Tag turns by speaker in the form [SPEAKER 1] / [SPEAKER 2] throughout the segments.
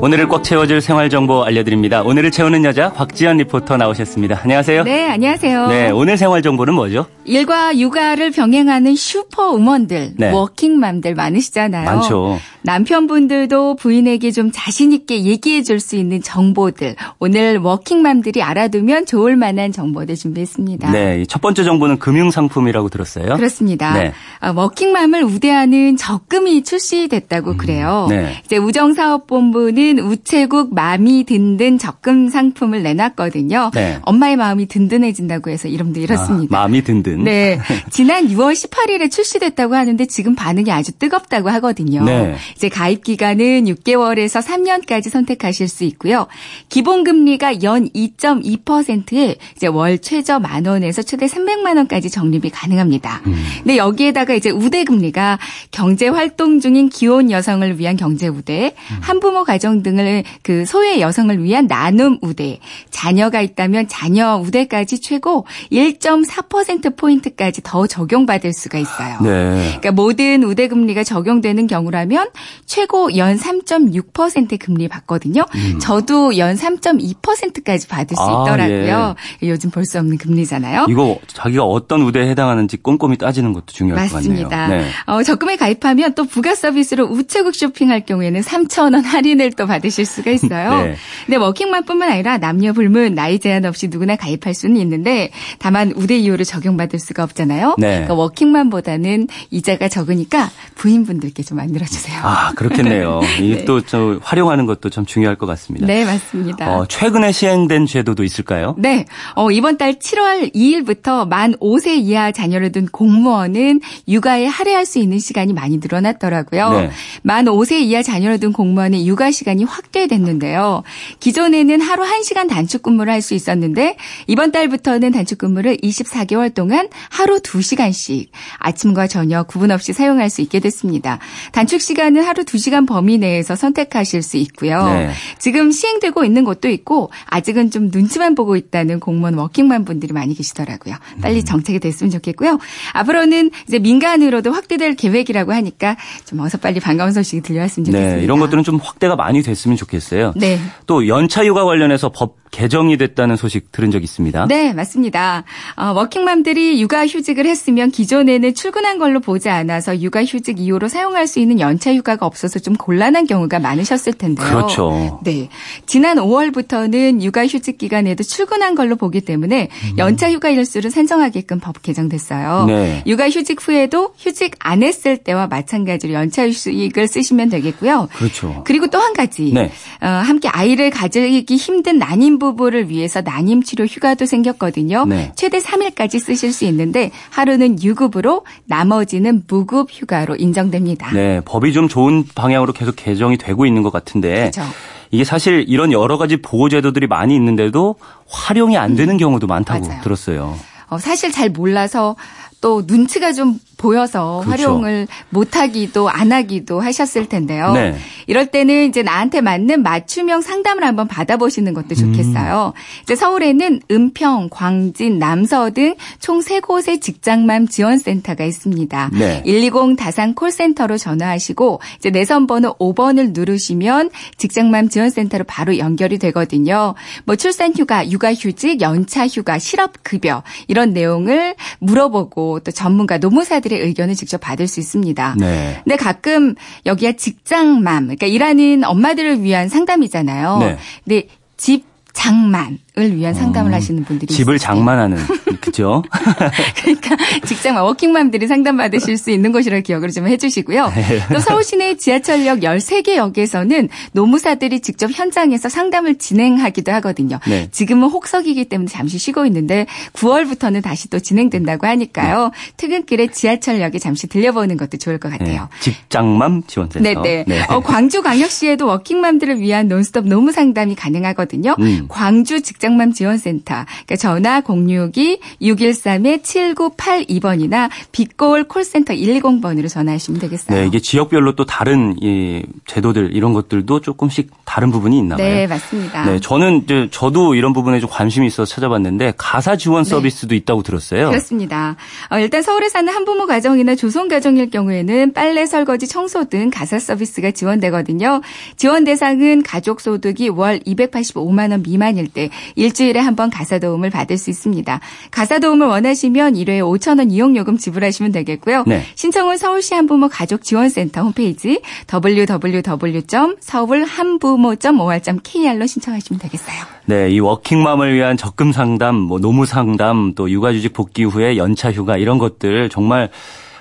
[SPEAKER 1] 오늘을 꽉 채워줄 생활 정보 알려드립니다. 오늘을 채우는 여자 곽지연 리포터 나오셨습니다. 안녕하세요.
[SPEAKER 2] 네, 안녕하세요.
[SPEAKER 1] 네, 오늘 생활 정보는 뭐죠?
[SPEAKER 2] 일과 육아를 병행하는 슈퍼 우먼들,
[SPEAKER 1] 네.
[SPEAKER 2] 워킹맘들 많으시잖아요.
[SPEAKER 1] 많죠.
[SPEAKER 2] 남편분들도 부인에게 좀 자신 있게 얘기해 줄 수 있는 정보들. 오늘 워킹맘들이 알아두면 좋을 만한 정보들 준비했습니다.
[SPEAKER 1] 네, 첫 번째 정보는 금융상품이라고 들었어요.
[SPEAKER 2] 그렇습니다.
[SPEAKER 1] 네.
[SPEAKER 2] 어, 워킹맘을 우대하는 적금이 출시됐다고 그래요.
[SPEAKER 1] 네.
[SPEAKER 2] 이제 우정사업본부는 우체국 마음이 든든 적금 상품을 내놨거든요.
[SPEAKER 1] 네.
[SPEAKER 2] 엄마의 마음이 든든해진다고 해서 이름도 이렇습니다.
[SPEAKER 1] 아, 마음이 든든.
[SPEAKER 2] 네. 지난 6월 18일에 출시됐다고 하는데 지금 반응이 아주 뜨겁다고 하거든요.
[SPEAKER 1] 네.
[SPEAKER 2] 이제 가입 기간은 6개월에서 3년까지 선택하실 수 있고요. 기본 금리가 연 2.2%에 이제 월 최저 만 원에서 최대 300만 원까지 적립이 가능합니다.
[SPEAKER 1] 음.
[SPEAKER 2] 근데 여기에다가 이제 우대 금리가 경제 활동 중인 기혼 여성을 위한 경제 우대,
[SPEAKER 1] 음.
[SPEAKER 2] 한부모 가정 등을 그 소외 여성을 위한 나눔 우대, 자녀가 있다면 자녀 우대까지 최고 1.4% 포인트까지 더 적용받을 수가 있어요.
[SPEAKER 1] 네.
[SPEAKER 2] 그러니까 모든 우대 금리가 적용되는 경우라면 최고 연 3.6% 금리 받거든요. 저도 연 3.2%까지 받을 수
[SPEAKER 1] 음. 아,
[SPEAKER 2] 있더라고요. 요즘 볼 수 없는 금리잖아요.
[SPEAKER 1] 이거 자기가 어떤 우대에 해당하는지 꼼꼼히 따지는 것도 중요할
[SPEAKER 2] 맞습니다.
[SPEAKER 1] 것 같네요. 네.
[SPEAKER 2] 어, 적금에 가입하면 또 부가 서비스로 우체국 쇼핑할 경우에는 3,000원 할인을 또 받으실 수가 있어요.
[SPEAKER 1] 네.
[SPEAKER 2] 근데 워킹맘뿐만 아니라 남녀 불문 나이 제한 없이 누구나 가입할 수는 있는데 다만 우대 이율을 적용받을 수가 없잖아요.
[SPEAKER 1] 네.
[SPEAKER 2] 그러니까 워킹맘보다는 이자가 적으니까 부인분들께 좀 만들어 주세요.
[SPEAKER 1] 아, 그렇겠네요. 이게
[SPEAKER 2] 네.
[SPEAKER 1] 또저 활용하는 것도 참 중요할 것 같습니다.
[SPEAKER 2] 네, 맞습니다.
[SPEAKER 1] 어, 최근에 시행된 제도도 있을까요?
[SPEAKER 2] 네. 어, 이번 달 7월 2일부터 만 5세 이하 자녀를 둔 공무원은 육아에 할애할 수 있는 시간이 많이 늘어났더라고요.
[SPEAKER 1] 네.
[SPEAKER 2] 만 5세 이하 자녀를 둔 공무원의 육아 시간이 확대됐는데요. 기존에는 하루 1시간 단축 근무를 할 수 있었는데 이번 달부터는 단축 근무를 24개월 동안 하루 2시간씩 아침과 저녁 구분 없이 사용할 수 있게 됐습니다. 단축 시간은 하루 2시간 범위 내에서 선택하실 수 있고요.
[SPEAKER 1] 네.
[SPEAKER 2] 지금 시행되고 있는 곳도 있고 아직은 좀 눈치만 보고 있다는 공무원 워킹맘 분들이 많이 계시더라고요. 빨리 정책이 됐으면 좋겠고요. 앞으로는 이제 민간으로도 확대될 계획이라고 하니까 좀 어서 빨리 반가운 소식이 들려왔으면 좋겠습니다.
[SPEAKER 1] 네, 이런 것들은 좀 확대가 많이 됐으면 좋겠어요.
[SPEAKER 2] 네.
[SPEAKER 1] 또 연차 휴가 관련해서 법 개정이 됐다는 소식 들은 적 있습니다.
[SPEAKER 2] 네, 맞습니다. 어, 워킹맘들이 육아 휴직을 했으면 기존에는 출근한 걸로 보지 않아서 육아 휴직 이후로 사용할 수 있는 연차 휴가 가 없어서 좀 곤란한 경우가 많으셨을 텐데요.
[SPEAKER 1] 그렇죠.
[SPEAKER 2] 네. 지난 5월부터는 육아휴직 기간에도 출근한 걸로 보기 때문에 연차 휴가 일수를 산정하게끔 법 개정됐어요.
[SPEAKER 1] 네.
[SPEAKER 2] 육아휴직 후에도 휴직 안 했을 때와 마찬가지로 연차휴직을 쓰시면 되겠고요.
[SPEAKER 1] 그렇죠.
[SPEAKER 2] 그리고 또 한 가지.
[SPEAKER 1] 네.
[SPEAKER 2] 어, 함께 아이를 가지기 힘든 난임 부부를 위해서 난임 치료 휴가도 생겼거든요.
[SPEAKER 1] 네.
[SPEAKER 2] 최대 3일까지 쓰실 수 있는데 하루는 유급으로 나머지는 무급 휴가로 인정됩니다.
[SPEAKER 1] 네, 법이 좀 좋은 방향으로 계속 개정이 되고 있는 것 같은데
[SPEAKER 2] 그렇죠.
[SPEAKER 1] 이게 사실 이런 여러 가지 보호 제도들이 많이 있는데도 활용이 안 되는 경우도 많다고
[SPEAKER 2] 음. 맞아요.
[SPEAKER 1] 들었어요.
[SPEAKER 2] 어, 사실 잘 몰라서 또 눈치가 좀 보여서
[SPEAKER 1] 그렇죠.
[SPEAKER 2] 활용을 못하기도 안 하기도 하셨을 텐데요.
[SPEAKER 1] 네.
[SPEAKER 2] 이럴 때는 이제 나한테 맞는 맞춤형 상담을 한번 받아보시는 것도 좋겠어요. 이제 서울에는 은평, 광진, 남서 등 총 세 곳의 직장맘 지원센터가 있습니다.
[SPEAKER 1] 네.
[SPEAKER 2] 120 다산 콜센터로 전화하시고 이제 내선 번호 5번을 누르시면 직장맘 지원센터로 바로 연결이 되거든요. 뭐 출산 휴가, 육아 휴직, 연차 휴가, 실업 급여 이런 내용을 물어보고 또 전문가 노무사들의 의견을 직접 받을 수 있습니다.
[SPEAKER 1] 네.
[SPEAKER 2] 근데 가끔 여기가 직장맘, 그러니까 일하는 엄마들을 위한 상담이잖아요.
[SPEAKER 1] 네.
[SPEAKER 2] 근데 집 장만을 위한 상담을 하시는 분들이
[SPEAKER 1] 어, 집을
[SPEAKER 2] 있어요.
[SPEAKER 1] 장만하는 그죠?
[SPEAKER 2] 그러니까 직장 워킹맘들이 상담 받으실 수 있는 곳이라 기억을 좀 해주시고요.
[SPEAKER 1] 네.
[SPEAKER 2] 또 서울 시내 지하철역 13개 역에서는 노무사들이 직접 현장에서 상담을 진행하기도 하거든요.
[SPEAKER 1] 네.
[SPEAKER 2] 지금은 혹석이기 때문에 잠시 쉬고 있는데 9월부터는 다시 또 진행된다고 하니까요. 퇴근길에 지하철역에 잠시 들려보는 것도 좋을 것
[SPEAKER 1] 네.
[SPEAKER 2] 같아요.
[SPEAKER 1] 직장맘 지원센터.
[SPEAKER 2] 네네. 어, 광주광역시에도 워킹맘들을 위한 논스톱 노무 상담이 가능하거든요.
[SPEAKER 1] 음.
[SPEAKER 2] 광주 직장 닭장맘 지원센터 그러니까 전화 062-613-7982번이나 빛거울 콜센터 120번으로 전화하시면 되겠어요.
[SPEAKER 1] 네, 이게 지역별로 또 다른 이 제도들 이런 것들도 조금씩 다른 부분이 있나 봐요.
[SPEAKER 2] 네, 맞습니다.
[SPEAKER 1] 네, 저는 이제 저도 이런 부분에 좀 관심이 있어서 찾아봤는데 가사 지원
[SPEAKER 2] 네.
[SPEAKER 1] 서비스도 있다고 들었어요.
[SPEAKER 2] 그렇습니다. 어, 일단 서울에 사는 한부모 가정이나 조성 가정일 경우에는 빨래, 설거지, 청소 등 가사 서비스가 지원되거든요. 지원 대상은 가족 소득이 월 285만 원 미만일 때 일주일에 한 번 가사 도움을 받을 수 있습니다. 가사 도움을 원하시면 1회에 5천 원 이용 요금 지불하시면 되겠고요.
[SPEAKER 1] 네.
[SPEAKER 2] 신청은 서울시 한부모 가족 지원센터 홈페이지 www.서울 한부모 .or.kr로 신청하시면 되겠어요.
[SPEAKER 1] 네, 이 워킹맘을 위한 적금 상담, 뭐 노무 상담, 또 육아휴직 복귀 후에 연차 휴가 이런 것들 정말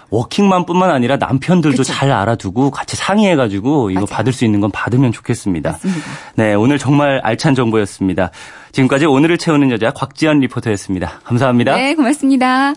[SPEAKER 1] 워킹맘뿐만 아니라 남편들도
[SPEAKER 2] 그쵸.
[SPEAKER 1] 잘 알아두고 같이 상의해가지고 이거
[SPEAKER 2] 맞아요.
[SPEAKER 1] 받을 수 있는 건 받으면 좋겠습니다.
[SPEAKER 2] 맞습니다.
[SPEAKER 1] 네, 오늘 정말 알찬 정보였습니다. 지금까지 오늘을 채우는 여자 곽지연 리포터였습니다. 감사합니다.
[SPEAKER 2] 네, 고맙습니다.